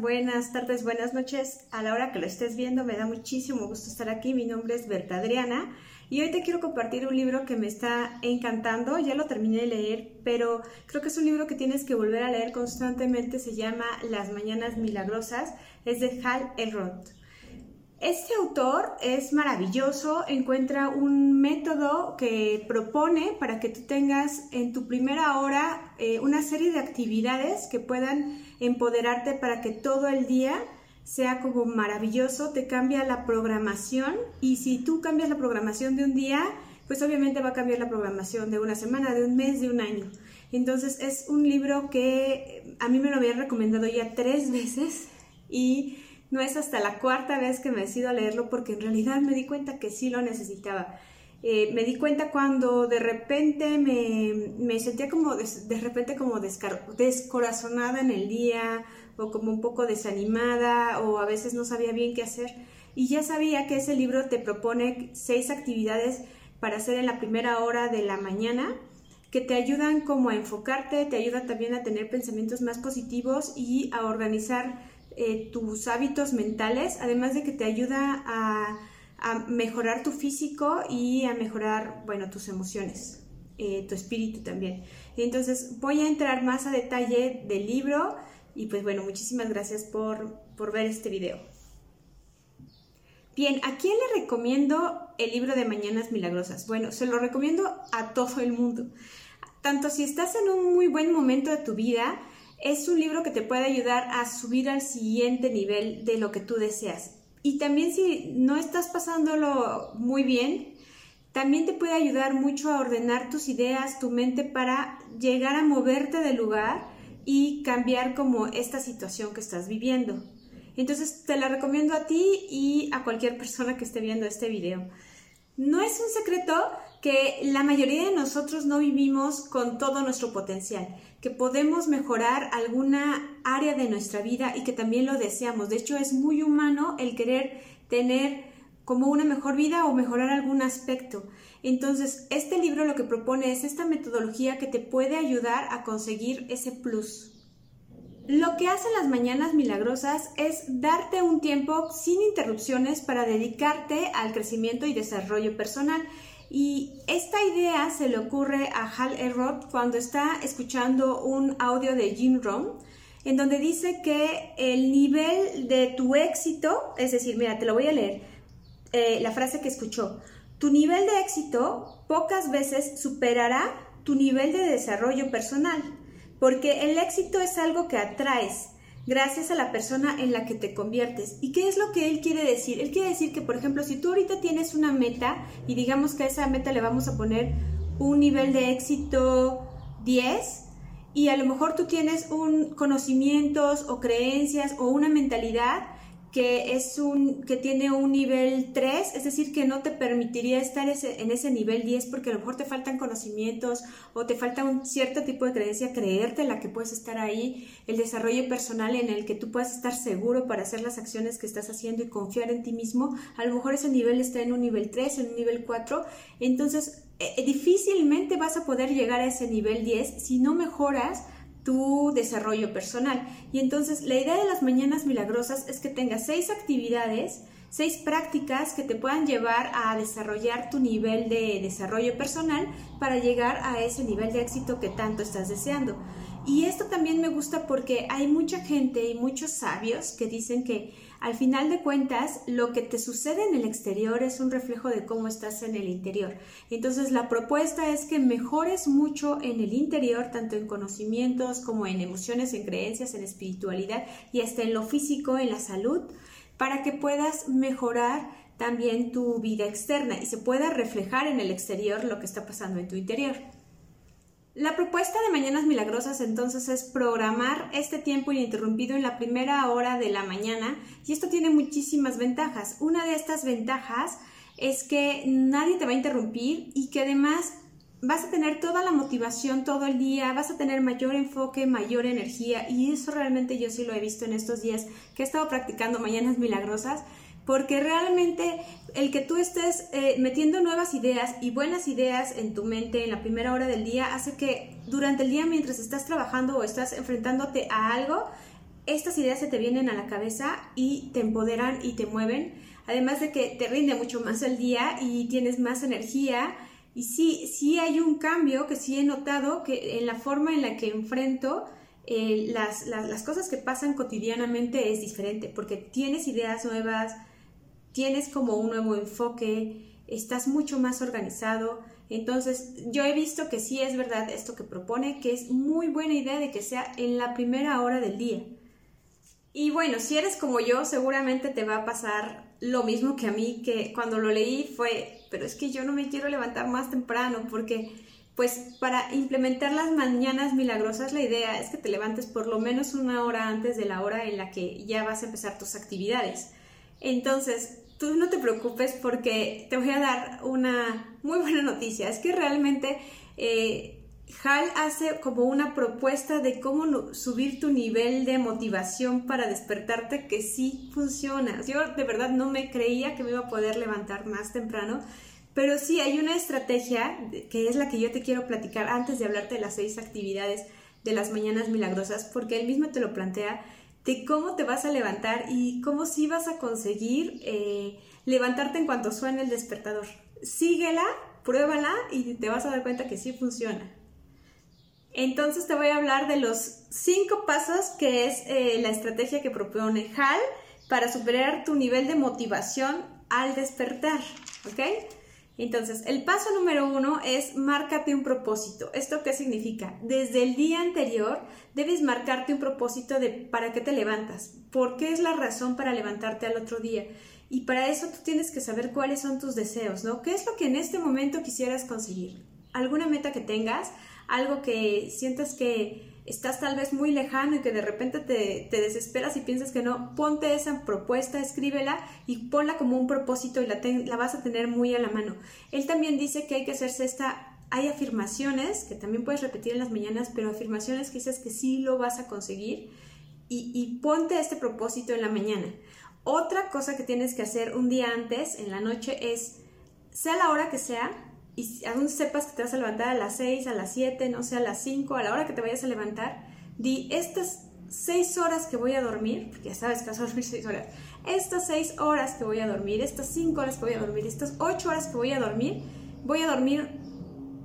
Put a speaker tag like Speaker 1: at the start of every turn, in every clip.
Speaker 1: buenas tardes, buenas noches. A la hora que lo estés viendo, me da muchísimo gusto estar aquí. Mi nombre es Berta Adriana y hoy te quiero compartir un libro que me está encantando. Ya lo terminé de leer, pero creo que es un libro que tienes que volver a leer constantemente. Se llama Las Mañanas Milagrosas. Es de Hal Elrod. Este autor es maravilloso, encuentra un método que propone para que tú tengas en tu primera hora eh, una serie de actividades que puedan empoderarte para que todo el día sea como maravilloso, te cambia la programación y si tú cambias la programación de un día, pues obviamente va a cambiar la programación de una semana, de un mes, de un año. Entonces es un libro que a mí me lo habían recomendado ya tres veces y no es hasta la cuarta vez que me decido a leerlo porque en realidad me di cuenta que sí lo necesitaba. Eh, me di cuenta cuando de repente me, sentía como de, repente como descorazonada en el día o como un poco desanimada o a veces no sabía bien qué hacer. Y ya sabía que ese libro te propone seis actividades para hacer en la primera hora de la mañana que te ayudan como a enfocarte, te ayudan también a tener pensamientos más positivos y a organizar eh, tus hábitos mentales, además de que te ayuda a, mejorar tu físico y a mejorar, bueno, tus emociones, eh, tu espíritu también. Entonces voy a entrar más a detalle del libro y pues bueno, muchísimas gracias por, por ver este video. Bien, ¿a quién le recomiendo el libro de Mañanas Milagrosas? Bueno, se lo recomiendo a todo el mundo. Tanto si estás en un muy buen momento de tu vida, es un libro que te puede ayudar a subir al siguiente nivel de lo que tú deseas. Y también si no estás pasándolo muy bien, también te puede ayudar mucho a ordenar tus ideas, tu mente para llegar a moverte del lugar y cambiar como esta situación que estás viviendo. Entonces te la recomiendo a ti y a cualquier persona que esté viendo este video. No es un secreto que la mayoría de nosotros no vivimos con todo nuestro potencial, que podemos mejorar alguna área de nuestra vida y que también lo deseamos. De hecho, es muy humano el querer tener como una mejor vida o mejorar algún aspecto. Entonces, este libro lo que propone es esta metodología que te puede ayudar a conseguir ese plus. Lo que hacen las mañanas milagrosas es darte un tiempo sin interrupciones para dedicarte al crecimiento y desarrollo personal. Y esta idea se le ocurre a Hal Elrod cuando está escuchando un audio de Jim Rohn, en donde dice que el nivel de tu éxito, es decir, mira, te lo voy a leer, eh, la frase que escuchó, tu nivel de éxito pocas veces superará tu nivel de desarrollo personal porque el éxito es algo que atraes gracias a la persona en la que te conviertes. ¿Y qué es lo que él quiere decir? Él quiere decir que, por ejemplo, si tú ahorita tienes una meta y digamos que a esa meta le vamos a poner un nivel de éxito 10, y a lo mejor tú tienes un conocimientos o creencias o una mentalidad que es un que tiene un nivel 3, es decir, que no te permitiría estar en ese nivel 10 porque a lo mejor te faltan conocimientos o te falta un cierto tipo de creencia, creerte la que puedes estar ahí, el desarrollo personal en el que tú puedas estar seguro para hacer las acciones que estás haciendo y confiar en ti mismo, a lo mejor ese nivel está en un nivel 3, en un nivel 4, entonces eh, difícilmente vas a poder llegar a ese nivel 10 si no mejoras tu desarrollo personal. Y entonces la idea de las mañanas milagrosas es que tengas seis actividades, seis prácticas que te puedan llevar a desarrollar tu nivel de desarrollo personal para llegar a ese nivel de éxito que tanto estás deseando. Y esto también me gusta porque hay mucha gente y muchos sabios que dicen que al final de cuentas, lo que te sucede en el exterior es un reflejo de cómo estás en el interior. Entonces, la propuesta es que mejores mucho en el interior, tanto en conocimientos como en emociones, en creencias, en espiritualidad y hasta en lo físico, en la salud, para que puedas mejorar también tu vida externa y se pueda reflejar en el exterior lo que está pasando en tu interior. La propuesta de Mañanas Milagrosas entonces es programar este tiempo ininterrumpido en la primera hora de la mañana y esto tiene muchísimas ventajas. Una de estas ventajas es que nadie te va a interrumpir y que además vas a tener toda la motivación todo el día, vas a tener mayor enfoque, mayor energía y eso realmente yo sí lo he visto en estos días que he estado practicando Mañanas Milagrosas porque realmente el que tú estés eh, metiendo nuevas ideas y buenas ideas en tu mente en la primera hora del día hace que durante el día mientras estás trabajando o estás enfrentándote a algo, estas ideas se te vienen a la cabeza y te empoderan y te mueven, además de que te rinde mucho más el día y tienes más energía. Y sí, sí hay un cambio que sí he notado que en la forma en la que enfrento eh, las, las cosas que pasan cotidianamente es diferente, porque tienes ideas nuevas, tienes como un nuevo enfoque, estás mucho más organizado. Entonces, yo he visto que sí es verdad esto que propone, que es muy buena idea de que sea en la primera hora del día. Y bueno, si eres como yo, seguramente te va a pasar lo mismo que a mí, que cuando lo leí fue, pero es que yo no me quiero levantar más temprano porque pues para implementar las mañanas milagrosas la idea es que te levantes por lo menos una hora antes de la hora en la que ya vas a empezar tus actividades. Entonces, tú no te preocupes porque te voy a dar una muy buena noticia. Es que realmente eh, Hal hace como una propuesta de cómo subir tu nivel de motivación para despertarte que sí funciona. Yo de verdad no me creía que me iba a poder levantar más temprano, pero sí hay una estrategia que es la que yo te quiero platicar antes de hablarte de las seis actividades de las mañanas milagrosas, porque él mismo te lo plantea de cómo te vas a levantar y cómo sí vas a conseguir eh, levantarte en cuanto suene el despertador. Síguela, pruébala y te vas a dar cuenta que sí funciona. Entonces te voy a hablar de los cinco pasos que es eh, la estrategia que propone HAL para superar tu nivel de motivación al despertar, ¿ok? Entonces, el paso número uno es márcate un propósito. ¿Esto qué significa? Desde el día anterior debes marcarte un propósito de para qué te levantas, por qué es la razón para levantarte al otro día. Y para eso tú tienes que saber cuáles son tus deseos, ¿no? ¿Qué es lo que en este momento quisieras conseguir? ¿Alguna meta que tengas? algo que sientas que estás tal vez muy lejano y que de repente te, desesperas y piensas que no, ponte esa propuesta, escríbela y ponla como un propósito y la, la vas a tener muy a la mano. Él también dice que hay que hacerse esta, hay afirmaciones que también puedes repetir en las mañanas, pero afirmaciones que dices que sí lo vas a conseguir y, y ponte este propósito en la mañana. Otra cosa que tienes que hacer un día antes, en la noche, es, sea la hora que sea, y aún sepas que te vas a levantar a las 6, a las 7, no sé, a las 5, a la hora que te vayas a levantar, di estas 6 horas que voy a dormir, porque ya sabes que vas a dormir 6 horas, estas 6 horas que voy a dormir, estas 5 horas que voy a dormir, estas 8 horas que voy a dormir, voy a dormir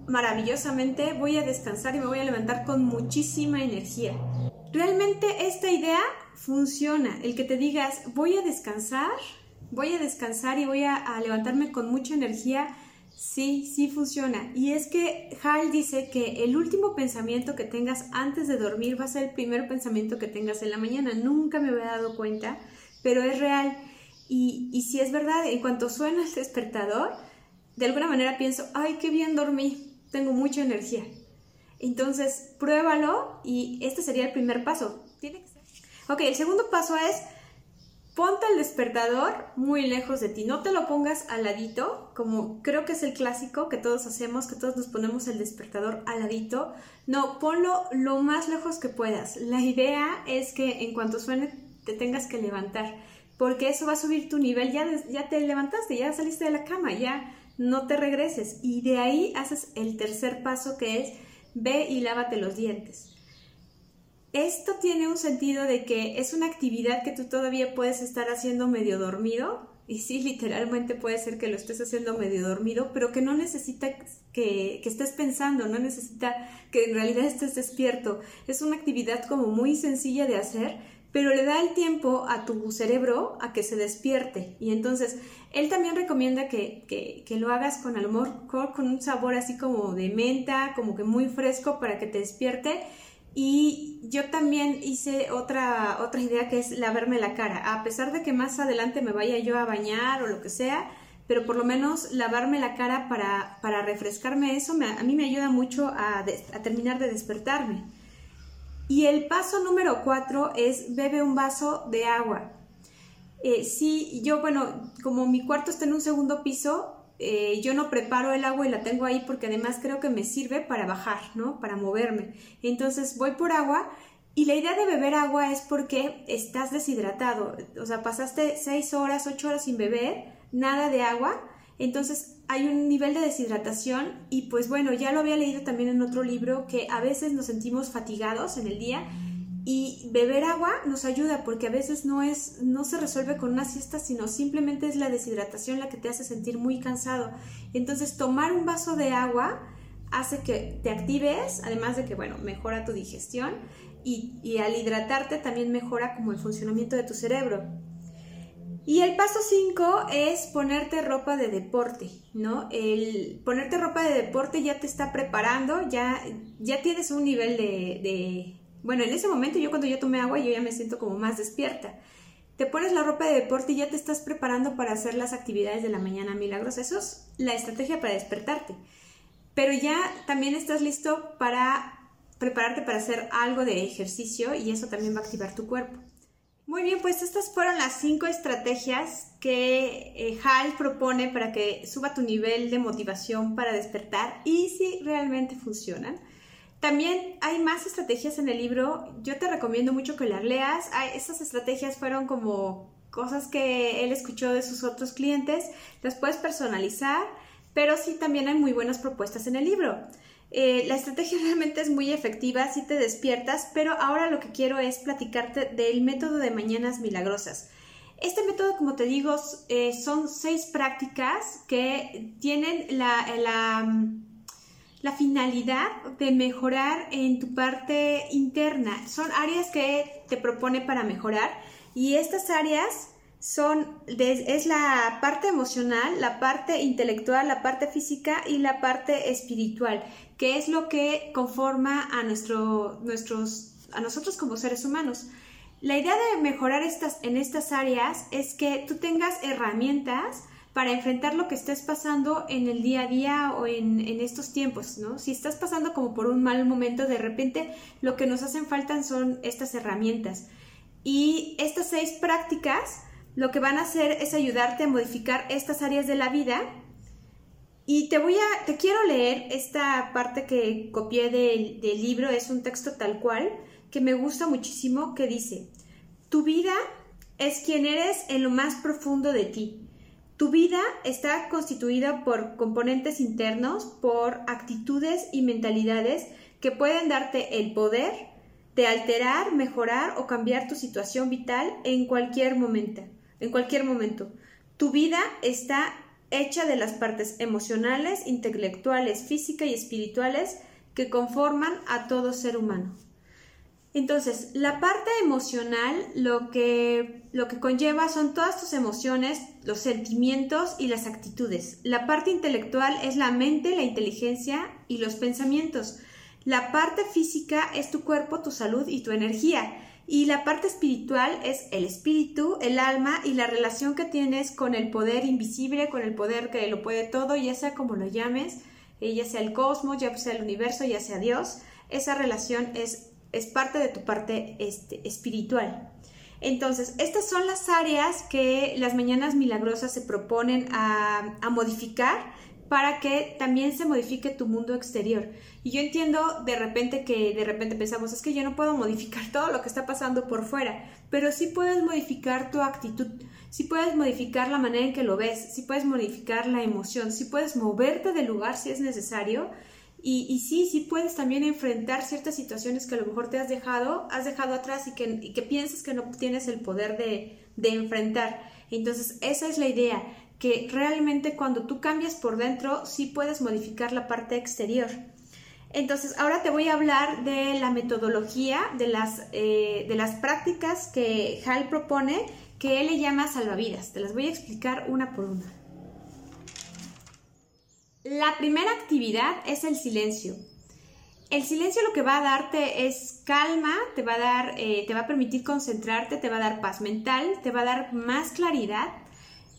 Speaker 1: maravillosamente, voy a descansar y me voy a levantar con muchísima energía. Realmente esta idea funciona, el que te digas voy a descansar, voy a descansar y voy a, a levantarme con mucha energía, Sí, sí funciona. Y es que Hal dice que el último pensamiento que tengas antes de dormir va a ser el primer pensamiento que tengas en la mañana. Nunca me había dado cuenta, pero es real. Y, y si es verdad, en cuanto suena el despertador, de alguna manera pienso, ay, qué bien dormí, tengo mucha energía. Entonces, pruébalo y este sería el primer paso. Tiene que ser. Ok, el segundo paso es ponte el despertador muy lejos de ti, no te lo pongas al ladito, como creo que es el clásico que todos hacemos, que todos nos ponemos el despertador al ladito, no, ponlo lo más lejos que puedas. La idea es que en cuanto suene te tengas que levantar, porque eso va a subir tu nivel, ya, ya te levantaste, ya saliste de la cama, ya no te regreses y de ahí haces el tercer paso que es ve y lávate los dientes. Esto tiene un sentido de que es una actividad que tú todavía puedes estar haciendo medio dormido, y sí, literalmente puede ser que lo estés haciendo medio dormido, pero que no necesita que, que, estés pensando, no necesita que en realidad estés despierto. Es una actividad como muy sencilla de hacer, pero le da el tiempo a tu cerebro a que se despierte. Y entonces, él también recomienda que, que, que lo hagas con a con un sabor así como de menta, como que muy fresco para que te despierte y yo también hice otra, otra idea que es lavarme la cara. A pesar de que más adelante me vaya yo a bañar o lo que sea, pero por lo menos lavarme la cara para, para refrescarme eso a mí me ayuda mucho a, terminar de despertarme. Y el paso número cuatro es bebe un vaso de agua. Eh, sí, yo, bueno, como mi cuarto está en un segundo piso, eh, yo no preparo el agua y la tengo ahí porque además creo que me sirve para bajar, ¿no? Para moverme. Entonces voy por agua y la idea de beber agua es porque estás deshidratado. O sea, pasaste 6 horas, 8 horas sin beber, nada de agua. Entonces hay un nivel de deshidratación y pues bueno, ya lo había leído también en otro libro que a veces nos sentimos fatigados en el día Y beber agua nos ayuda porque a veces no es no se resuelve con una siesta, sino simplemente es la deshidratación la que te hace sentir muy cansado. Entonces, tomar un vaso de agua hace que te actives, además de que bueno, mejora tu digestión y, y al hidratarte también mejora como el funcionamiento de tu cerebro. Y el paso 5 es ponerte ropa de deporte, ¿no? El ponerte ropa de deporte ya te está preparando, ya, ya tienes un nivel de, Bueno, en ese momento yo cuando yo tomé agua yo ya me siento como más despierta. Te pones la ropa de deporte y ya te estás preparando para hacer las actividades de la mañana milagros. Eso es la estrategia para despertarte. Pero ya también estás listo para prepararte para hacer algo de ejercicio y eso también va a activar tu cuerpo. Muy bien, pues estas fueron las cinco estrategias que eh, HAL propone para que suba tu nivel de motivación para despertar y si realmente funcionan. También hay más estrategias en el libro. Yo te recomiendo mucho que las leas. Esas estrategias fueron como cosas que él escuchó de sus otros clientes. Las puedes personalizar, pero sí también hay muy buenas propuestas en el libro. Eh, la estrategia realmente es muy efectiva si te despiertas, pero ahora lo que quiero es platicarte del método de mañanas milagrosas. Este método, como te digo, eh, son seis prácticas que tienen la, la, la, finalidad de mejorar en tu parte interna. Son áreas que te propone para mejorar y estas áreas son, es la parte emocional, la parte intelectual, la parte física y la parte espiritual, que es lo que conforma a, nuestro, nuestros, a nosotros como seres humanos. La idea de mejorar estas, en estas áreas es que tú tengas herramientas para enfrentar lo que estés pasando en el día a día o en, estos tiempos, ¿no? Si estás pasando como por un mal momento, de repente lo que nos hacen falta son estas herramientas. Y estas seis prácticas lo que van a hacer es ayudarte a modificar estas áreas de la vida. Y te voy a, te quiero leer esta parte que copié del libro, es un texto tal cual, que me gusta muchísimo, que dice, tu vida es quien eres en lo más profundo de ti. Tu vida está constituida por componentes internos, por actitudes y mentalidades que pueden darte el poder de alterar, mejorar o cambiar tu situación vital en cualquier momento en cualquier momento. Tu vida está hecha de las partes emocionales, intelectuales, física y espirituales que conforman a todo ser humano. Entonces, la parte emocional lo que, lo que conlleva son todas tus emociones, los sentimientos y las actitudes. La parte intelectual es la mente, la inteligencia y los pensamientos. La parte física es tu cuerpo, tu salud y tu energía. Y la parte espiritual es el espíritu, el alma y la relación que tienes con el poder invisible, con el poder que lo puede todo, ya sea como lo llames, eh, ya sea el cosmos, ya sea el universo, ya sea Dios. Esa relación es, es parte de tu parte este, espiritual. Entonces, estas son las áreas que las mañanas milagrosas se proponen a, a modificar para que también se modifique tu mundo exterior. Y yo entiendo de repente que de repente pensamos, es que yo no puedo modificar todo lo que está pasando por fuera, pero sí puedes modificar tu actitud, sí puedes modificar la manera en que lo ves, sí puedes modificar la emoción, sí puedes moverte del lugar si es necesario. Y, sí, sí puedes también enfrentar ciertas situaciones que a lo mejor te has dejado, has dejado atrás y que, que piensas que no tienes el poder de, de enfrentar. Entonces, esa es la idea, que realmente cuando tú cambias por dentro sí puedes modificar la parte exterior. Entonces, ahora te voy a hablar de la metodología, de las, eh, de las prácticas que Hal propone, que él le llama salvavidas. Te las voy a explicar una por una. La primera actividad es el silencio. El silencio lo que va a darte es calma, te va a dar, eh, te va a permitir concentrarte, te va a dar paz mental, te va a dar más claridad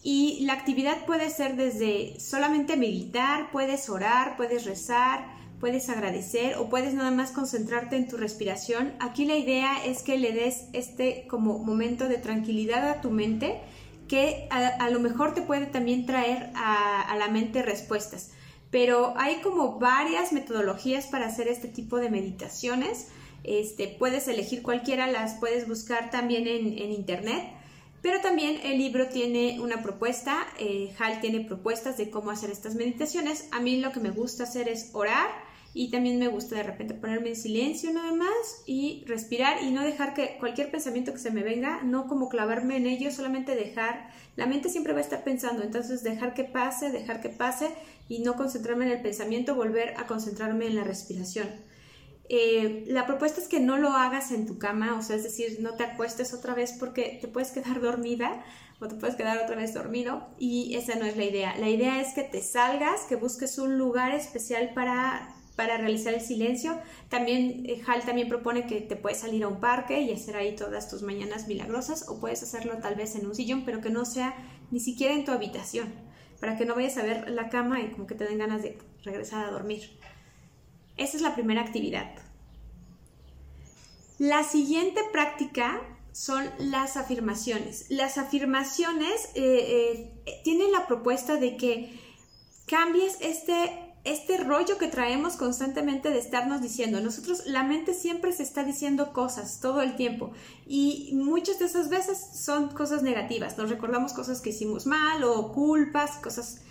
Speaker 1: y la actividad puede ser desde solamente meditar, puedes orar, puedes rezar, puedes agradecer o puedes nada más concentrarte en tu respiración. Aquí la idea es que le des este como momento de tranquilidad a tu mente que a, lo mejor te puede también traer a, la mente respuestas. Pero hay como varias metodologías para hacer este tipo de meditaciones. Este, puedes elegir cualquiera, las puedes buscar también en, en internet. Pero también el libro tiene una propuesta, eh, Hal tiene propuestas de cómo hacer estas meditaciones. A mí lo que me gusta hacer es orar y también me gusta de repente ponerme en silencio nada más y respirar y no dejar que cualquier pensamiento que se me venga, no como clavarme en ello, solamente dejar, la mente siempre va a estar pensando, entonces dejar que pase, dejar que pase y no concentrarme en el pensamiento, volver a concentrarme en la respiración. Eh, la propuesta es que no lo hagas en tu cama, o sea, es decir, no te acuestes otra vez porque te puedes quedar dormida o te puedes quedar otra vez dormido y esa no es la idea. La idea es que te salgas, que busques un lugar especial para, para realizar el silencio. También eh, Hal también propone que te puedes salir a un parque y hacer ahí todas tus mañanas milagrosas o puedes hacerlo tal vez en un sillón, pero que no sea ni siquiera en tu habitación, para que no vayas a ver la cama y como que te den ganas de regresar a dormir. Esa es la primera actividad. La siguiente práctica son las afirmaciones. Las afirmaciones eh, eh, tienen la propuesta de que cambies este, este rollo que traemos constantemente de estarnos diciendo. Nosotros, la mente siempre se está diciendo cosas todo el tiempo y muchas de esas veces son cosas negativas. Nos recordamos cosas que hicimos mal o culpas, cosas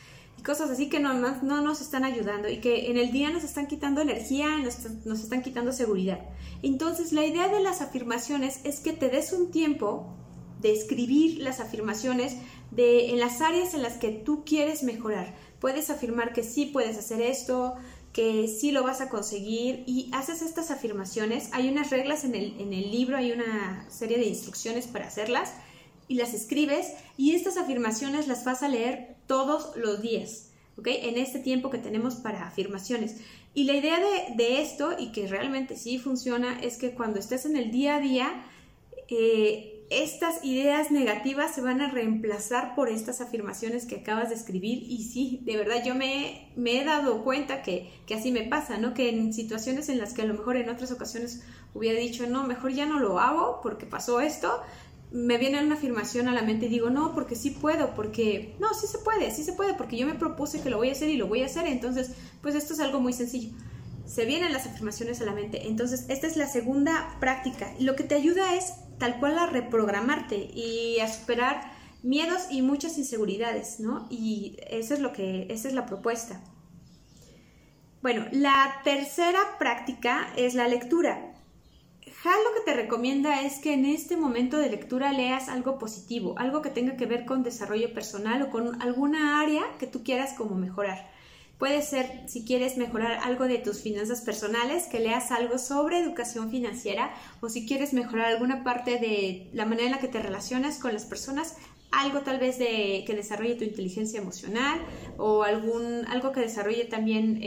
Speaker 1: cosas así que no, no, nos están ayudando y que en el día nos están quitando energía, nos, nos están quitando seguridad. Entonces, la idea de las afirmaciones es que te des un tiempo de escribir las afirmaciones de, en las áreas en las que tú quieres mejorar. Puedes afirmar que sí puedes hacer esto, que sí lo vas a conseguir y haces estas afirmaciones. Hay unas reglas en el, en el libro, hay una serie de instrucciones para hacerlas y las escribes y estas afirmaciones las vas a leer todos los días, ¿ok? En este tiempo que tenemos para afirmaciones. Y la idea de, esto, y que realmente sí funciona, es que cuando estés en el día a día, eh, estas ideas negativas se van a reemplazar por estas afirmaciones que acabas de escribir y sí, de verdad yo me, he dado cuenta que, que, así me pasa, ¿no? Que en situaciones en las que a lo mejor en otras ocasiones hubiera dicho, no, mejor ya no lo hago porque pasó esto, me viene una afirmación a la mente y digo, no, porque sí puedo, porque no, sí se puede, sí se puede, porque yo me propuse que lo voy a hacer y lo voy a hacer, entonces, pues esto es algo muy sencillo. Se vienen las afirmaciones a la mente, entonces esta es la segunda práctica. Lo que te ayuda es tal cual a reprogramarte y a superar miedos y muchas inseguridades, ¿no? Y eso es lo que, esa es la propuesta. Bueno, la tercera práctica es la lectura. Hal lo que te recomienda es que en este momento de lectura leas algo positivo, algo que tenga que ver con desarrollo personal o con alguna área que tú quieras como mejorar. Puede ser, si quieres mejorar algo de tus finanzas personales, que leas algo sobre educación financiera o si quieres mejorar alguna parte de la manera en la que te relacionas con las personas, algo tal vez de que desarrolle tu inteligencia emocional o algún algo que desarrolle también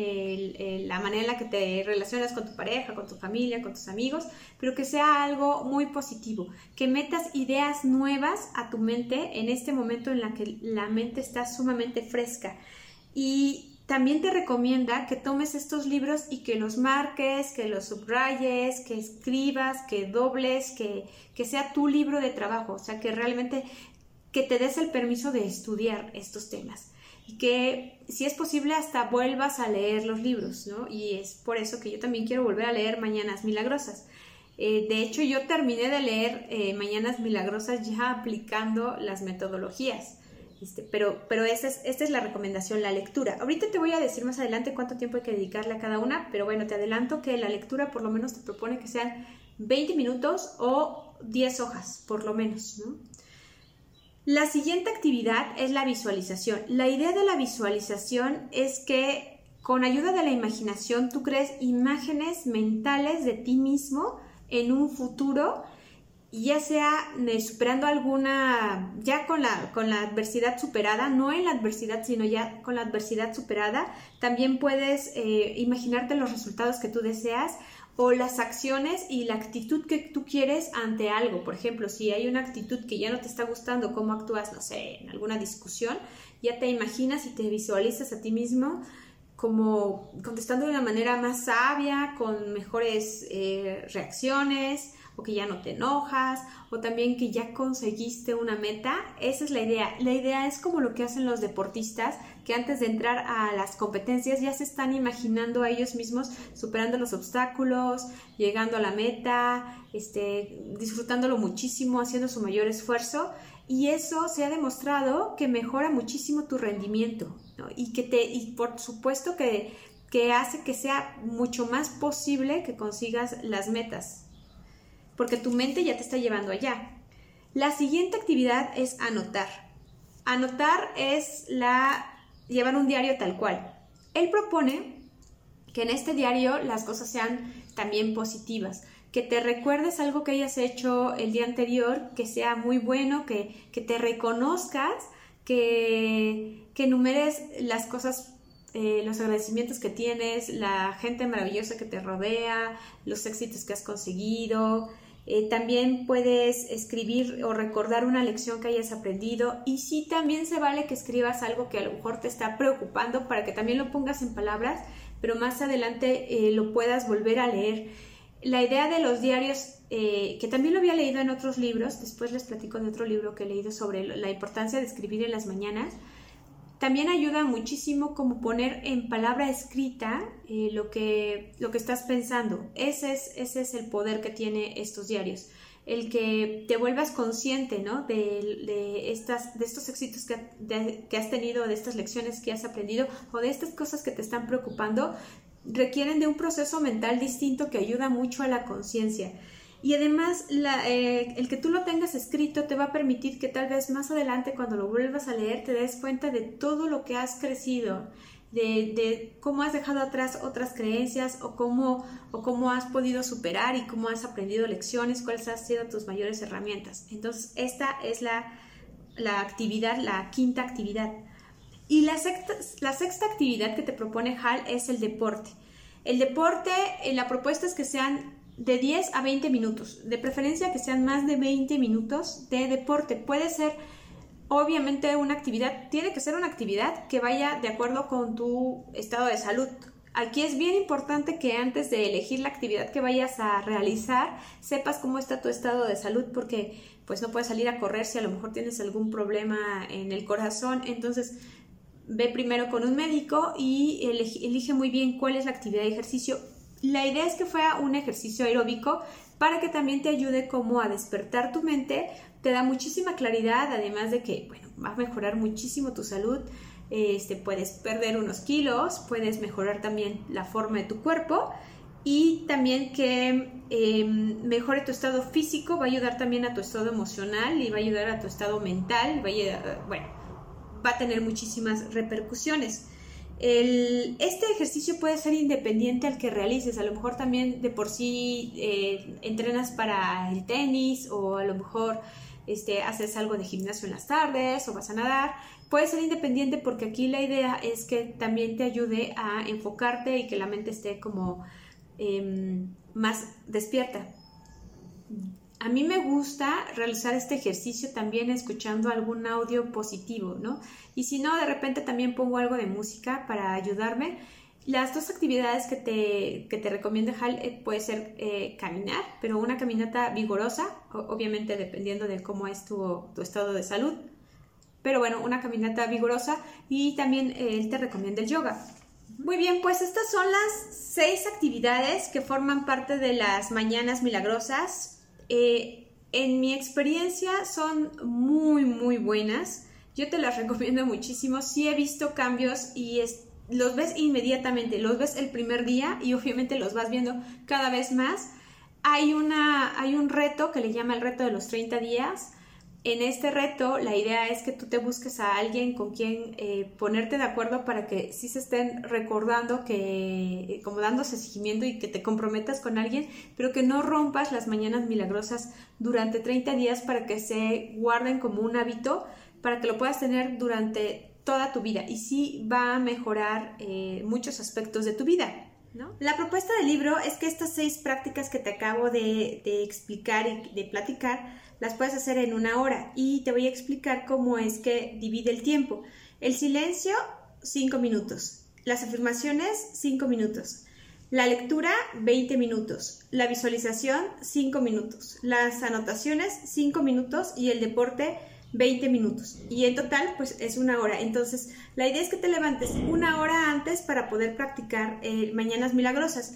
Speaker 1: la manera en la que te relacionas con tu pareja, con tu familia, con tus amigos, pero que sea algo muy positivo, que metas ideas nuevas a tu mente en este momento en la que la mente está sumamente fresca. Y también te recomienda que tomes estos libros y que los marques, que los subrayes, que escribas, que dobles, que, que sea tu libro de trabajo, o sea, que realmente que te des el permiso de estudiar estos temas y que si es posible hasta vuelvas a leer los libros, ¿no? Y es por eso que yo también quiero volver a leer Mañanas Milagrosas. Eh, de hecho, yo terminé de leer eh, Mañanas Milagrosas ya aplicando las metodologías. Pero pero esta, es, esta es la recomendación, la lectura. Ahorita te voy a decir más adelante cuánto tiempo hay que dedicarle a cada una, pero bueno, te adelanto que la lectura por lo menos te propone que sean 20 minutos o 10 hojas, por lo menos, ¿no? La siguiente actividad es la visualización. La idea de la visualización es que con ayuda de la imaginación tú crees imágenes mentales de ti mismo en un futuro, ya sea eh, superando alguna, ya con la, con la adversidad superada, no en la adversidad, sino ya con la adversidad superada, también puedes eh, imaginarte los resultados que tú deseas o las acciones y la actitud que tú quieres ante algo. Por ejemplo, si hay una actitud que ya no te está gustando, cómo actúas, no sé, en alguna discusión, ya te imaginas y te visualizas a ti mismo como contestando de una manera más sabia, con mejores eh, reacciones, o que ya no te enojas, o también que ya conseguiste una meta. Esa es la idea. La idea es como lo que hacen los deportistas, que antes de entrar a las competencias ya se están imaginando a ellos mismos superando los obstáculos, llegando a la meta, este, disfrutándolo muchísimo, haciendo su mayor esfuerzo. Y eso se ha demostrado que mejora muchísimo tu rendimiento y que te, y por supuesto que que hace que sea mucho más posible que consigas las metas, porque tu mente ya te está llevando allá. La siguiente actividad es anotar. Anotar es la llevar un diario tal cual. Él propone que en este diario las cosas sean también positivas, que te recuerdes algo que hayas hecho el día anterior, que sea muy bueno, que, que te reconozcas, que, que enumeres las cosas eh, los agradecimientos que tienes, la gente maravillosa que te rodea, los éxitos que has conseguido. Eh, también puedes escribir o recordar una lección que hayas aprendido y sí también se vale que escribas algo que a lo mejor te está preocupando para que también lo pongas en palabras, pero más adelante eh, lo puedas volver a leer. La idea de los diarios, que también lo había leído en otros libros, después les platico de otro libro que he leído sobre la importancia de escribir en las mañanas, también ayuda muchísimo como poner en palabra escrita eh, lo, que, lo que estás pensando. Ese es, ese es el poder que tiene estos diarios. El que te vuelvas consciente ¿no? de, estas, de estos éxitos que, que has tenido, de estas lecciones que has aprendido o de estas cosas que te están preocupando, requieren de un proceso mental distinto que ayuda mucho a la conciencia. Y además, eh, el que tú lo tengas escrito te va a permitir que tal vez más adelante, cuando lo vuelvas a leer, te des cuenta de todo lo que has crecido, de, cómo has dejado atrás otras creencias o cómo, o cómo has podido superar y cómo has aprendido lecciones, cuáles han sido tus mayores herramientas. Entonces, esta es la, la actividad, la quinta actividad. Y la sexta, la sexta actividad que te propone HAL es el deporte. El deporte, eh, la propuesta es que sean de 10 a 20 minutos, de preferencia que sean más de 20 minutos de deporte. Puede ser, obviamente, una actividad, tiene que ser una actividad que vaya de acuerdo con tu estado de salud. Aquí es bien importante que antes de elegir la actividad que vayas a realizar, sepas cómo está tu estado de salud, porque pues no puedes salir a correr si a lo mejor tienes algún problema en el corazón. Entonces, ve primero con un médico y elige muy bien cuál es la actividad de ejercicio la idea es que fuera un ejercicio aeróbico para que también te ayude como a despertar tu mente, te da muchísima claridad, además de que, bueno, va a mejorar muchísimo tu salud, este, puedes perder unos kilos, puedes mejorar también la forma de tu cuerpo y también que em, mejore tu estado físico, va a ayudar también a tu estado emocional y va a ayudar a tu estado mental, va bueno, va a tener muchísimas repercusiones este ejercicio puede ser independiente al que realices, a lo mejor también de por sí eh, entrenas para el tenis o a lo mejor este, haces algo de gimnasio en las tardes o vas a nadar. Puede ser independiente porque aquí la idea es que también te ayude a enfocarte y que la mente esté como em, más despierta. A mí me gusta realizar este ejercicio también escuchando algún audio positivo, ¿no? Y si no, de repente también pongo algo de música para ayudarme. Las dos actividades que te, que te recomiendo, Hal, eh, puede ser eh, caminar, pero una caminata vigorosa, obviamente dependiendo de cómo es tu, estado de salud. Pero bueno, una caminata vigorosa y también eh, él te recomienda el yoga. Muy bien, pues estas son las seis actividades que forman parte de las mañanas milagrosas eh, en mi experiencia son muy, muy buenas. Yo te las recomiendo muchísimo. Sí he visto cambios y los ves inmediatamente, los ves el primer día y obviamente los vas viendo cada vez más. Hay, una, hay un reto que le llama el reto de los 30 días en este reto, la idea es que tú te busques a alguien con quien eh, ponerte de acuerdo para que sí se estén recordando que, eh, como dándose seguimiento y que te comprometas con alguien, pero que no rompas las mañanas milagrosas durante 30 días para que se guarden como un hábito, para que lo puedas tener durante toda tu vida y sí va a mejorar eh, muchos aspectos de tu vida. La propuesta del libro es que estas seis prácticas que te acabo de explicar y de platicar las puedes hacer en una hora y te voy a explicar cómo es que divide el tiempo. El silencio, 5 minutos. Las afirmaciones, 5 minutos. La lectura, 20 minutos. La visualización, 5 minutos. Las anotaciones, 5 minutos. Y el deporte, 20 minutos. Y en total, pues es una hora. Entonces, la idea es que te levantes una hora antes para poder practicar eh, Mañanas Milagrosas.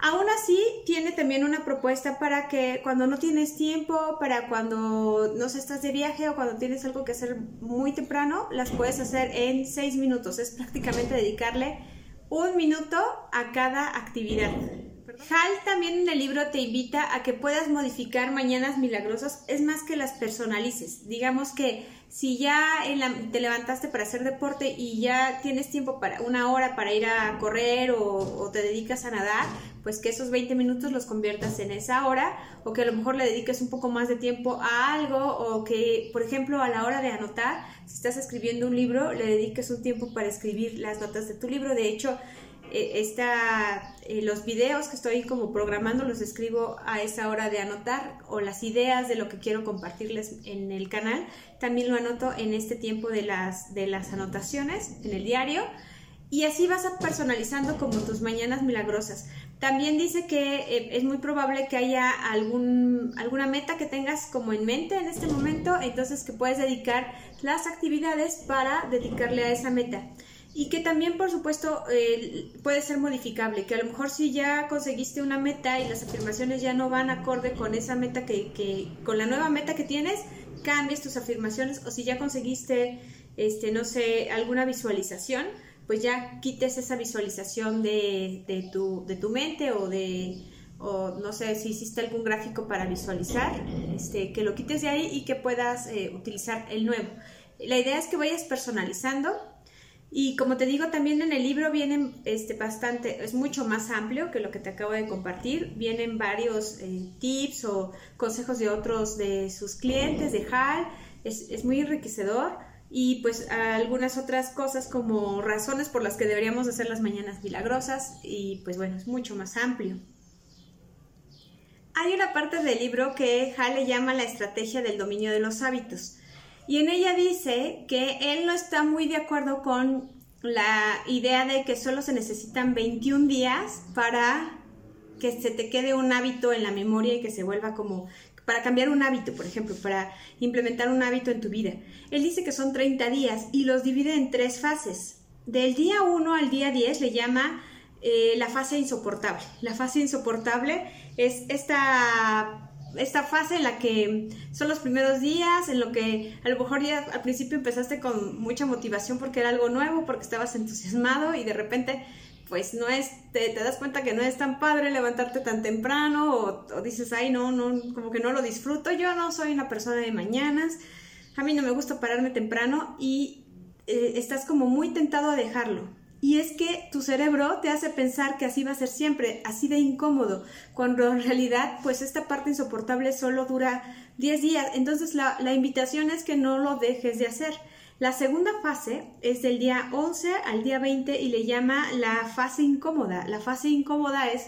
Speaker 1: Aún así, tiene también una propuesta para que cuando no tienes tiempo, para cuando no sé, estás de viaje o cuando tienes algo que hacer muy temprano, las puedes hacer en seis minutos. Es prácticamente dedicarle un minuto a cada actividad. Hal también en el libro te invita a que puedas modificar mañanas milagrosas, es más que las personalices. Digamos que si ya te levantaste para hacer deporte y ya tienes tiempo para una hora para ir a correr o, te dedicas a nadar, pues que esos 20 minutos los conviertas en esa hora o que a lo mejor le dediques un poco más de tiempo a algo o que, por ejemplo, a la hora de anotar, si estás escribiendo un libro, le dediques un tiempo para escribir las notas de tu libro. De hecho, esta, eh, los videos que estoy como programando los escribo a esa hora de anotar o las ideas de lo que quiero compartirles en el canal también lo anoto en este tiempo de las, de las anotaciones en el diario y así vas a personalizando como tus mañanas milagrosas. También dice que eh, es muy probable que haya algún, alguna meta que tengas como en mente en este momento, entonces que puedes dedicar las actividades para dedicarle a esa meta y que también, por supuesto, puede ser modificable, que a lo mejor si ya conseguiste una meta y las afirmaciones ya no van acorde con esa meta que, que, con la nueva meta que tienes, cambies tus afirmaciones o si ya conseguiste, este, no sé, alguna visualización, pues ya quites esa visualización de, de, tu, de tu mente o de, o no sé si hiciste algún gráfico para visualizar, este, que lo quites de ahí y que puedas eh, utilizar el nuevo. La idea es que vayas personalizando y como te digo, también en el libro vienen este, bastante, es mucho más amplio que lo que te acabo de compartir. Vienen varios eh, tips o consejos de otros de sus clientes, de HAL. Es, es, muy enriquecedor. Y pues algunas otras cosas como razones por las que deberíamos hacer las mañanas milagrosas. Y pues bueno, es mucho más amplio. Hay una parte del libro que HAL le llama la estrategia del dominio de los hábitos. Y en ella dice que él no está muy de acuerdo con la idea de que solo se necesitan 21 días para que se te quede un hábito en la memoria y que se vuelva como para cambiar un hábito, por ejemplo, para implementar un hábito en tu vida. Él dice que son 30 días y los divide en tres fases. Del día 1 al día 10 le llama eh, la fase insoportable. La fase insoportable es esta esta fase en la que son los primeros días, en lo que a lo mejor ya al principio empezaste con mucha motivación porque era algo nuevo, porque estabas entusiasmado y de repente pues no es, te, das cuenta que no es tan padre levantarte tan temprano o, dices, ay no, no, como que no lo disfruto, yo no soy una persona de mañanas, a mí no me gusta pararme temprano y eh, estás como muy tentado a dejarlo. Y es que tu cerebro te hace pensar que así va a ser siempre, así de incómodo, cuando en realidad pues esta parte insoportable solo dura 10 días. Entonces la, la invitación es que no lo dejes de hacer. La segunda fase es del día 11 al día 20 y le llama la fase incómoda. La fase incómoda es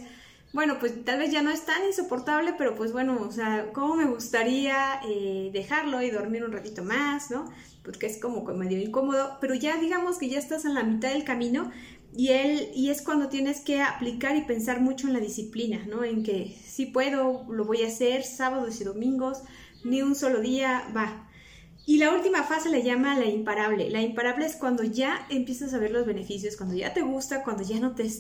Speaker 1: bueno, pues tal vez ya no es tan insoportable, pero pues bueno, o sea, ¿cómo me gustaría eh, dejarlo y dormir un ratito más, ¿no? Porque es como medio incómodo, pero ya digamos que ya estás en la mitad del camino y, él, y es cuando tienes que aplicar y pensar mucho en la disciplina, ¿no? En que si puedo, lo voy a hacer sábados y domingos, ni un solo día, va. Y la última fase le llama la imparable. La imparable es cuando ya empiezas a ver los beneficios, cuando ya te gusta, cuando ya no te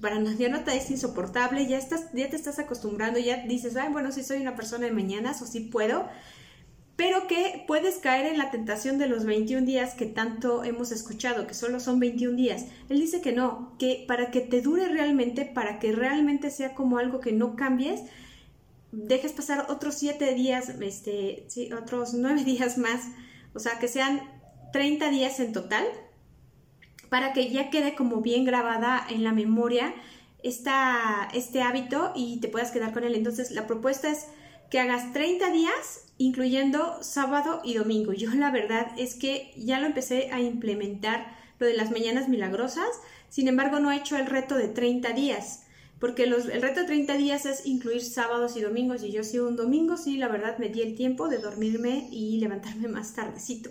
Speaker 1: para ya no te es insoportable, ya, estás, ya te estás acostumbrando, ya dices, ay, bueno, sí soy una persona de mañanas o sí puedo, pero que puedes caer en la tentación de los 21 días que tanto hemos escuchado, que solo son 21 días. Él dice que no, que para que te dure realmente, para que realmente sea como algo que no cambies, dejes pasar otros 7 días, este, otros 9 días más, o sea, que sean 30 días en total para que ya quede como bien grabada en la memoria esta, este hábito y te puedas quedar con él. Entonces, la propuesta es que hagas 30 días, incluyendo sábado y domingo. Yo la verdad es que ya lo empecé a implementar, lo de las mañanas milagrosas, sin embargo no he hecho el reto de 30 días. Porque el reto de 30 días es incluir sábados y domingos y yo sí un domingo sí, la verdad me di el tiempo de dormirme y levantarme más tardecito.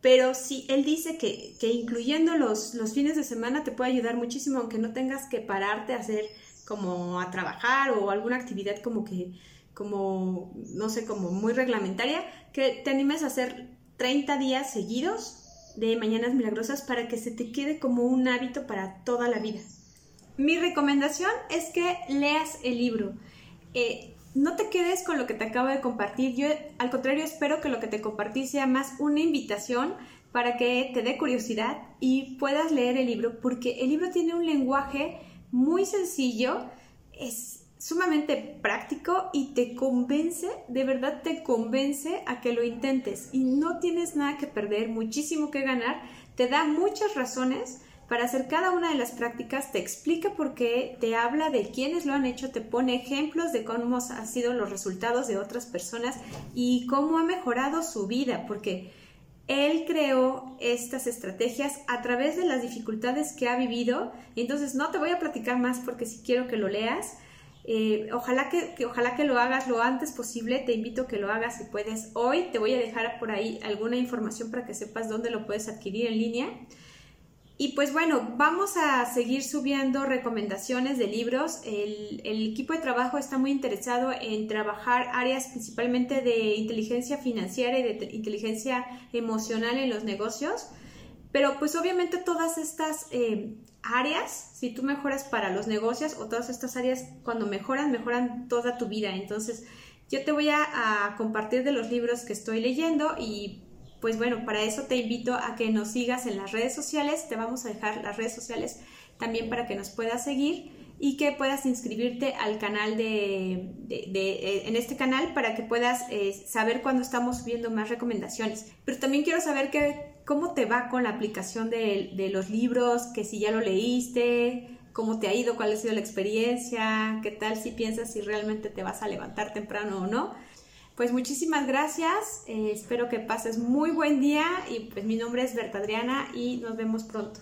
Speaker 1: Pero sí, él dice que, que incluyendo los, los, fines de semana te puede ayudar muchísimo, aunque no tengas que pararte a hacer como a trabajar o alguna actividad como que, como, no sé, como muy reglamentaria, que te animes a hacer 30 días seguidos de Mañanas Milagrosas para que se te quede como un hábito para toda la vida. Mi recomendación es que leas el libro. Eh, no te quedes con lo que te acabo de compartir. Yo, al contrario, espero que lo que te compartí sea más una invitación para que te dé curiosidad y puedas leer el libro, porque el libro tiene un lenguaje muy sencillo, es sumamente práctico y te convence, de verdad te convence a que lo intentes y no tienes nada que perder, muchísimo que ganar, te da muchas razones para hacer cada una de las prácticas, te explica por qué, te habla de quiénes lo han hecho, te pone ejemplos de cómo han sido los resultados de otras personas y cómo ha mejorado su vida, porque él creó estas estrategias a través de las dificultades que ha vivido. Y entonces no te voy a platicar más porque si quiero que lo leas. Eh, ojalá, que, ojalá que lo hagas lo antes posible. Te invito a que lo hagas si puedes hoy. Te voy a dejar por ahí alguna información para que sepas dónde lo puedes adquirir en línea. Y pues bueno, vamos a seguir subiendo recomendaciones de libros. El, equipo de trabajo está muy interesado en trabajar áreas principalmente de inteligencia financiera y de inteligencia emocional en los negocios. Pero pues obviamente todas estas eh, áreas, si tú mejoras para los negocios o todas estas áreas, cuando mejoran, mejoran toda tu vida. Entonces yo te voy a compartir de los libros que estoy leyendo y pues bueno, para eso te invito a que nos sigas en las redes sociales. Te vamos a dejar las redes sociales también para que nos puedas seguir y que puedas inscribirte al canal de, eh, en este canal para que puedas eh, saber cuando estamos subiendo más recomendaciones. Pero también quiero saber que, cómo te va con la aplicación de, de los libros, que si ya lo leíste, cómo te ha ido, cuál ha sido la experiencia, qué tal si piensas si realmente te vas a levantar temprano o no. Pues muchísimas gracias, eh, espero que pases muy buen día y pues mi nombre es Berta Adriana y nos vemos pronto.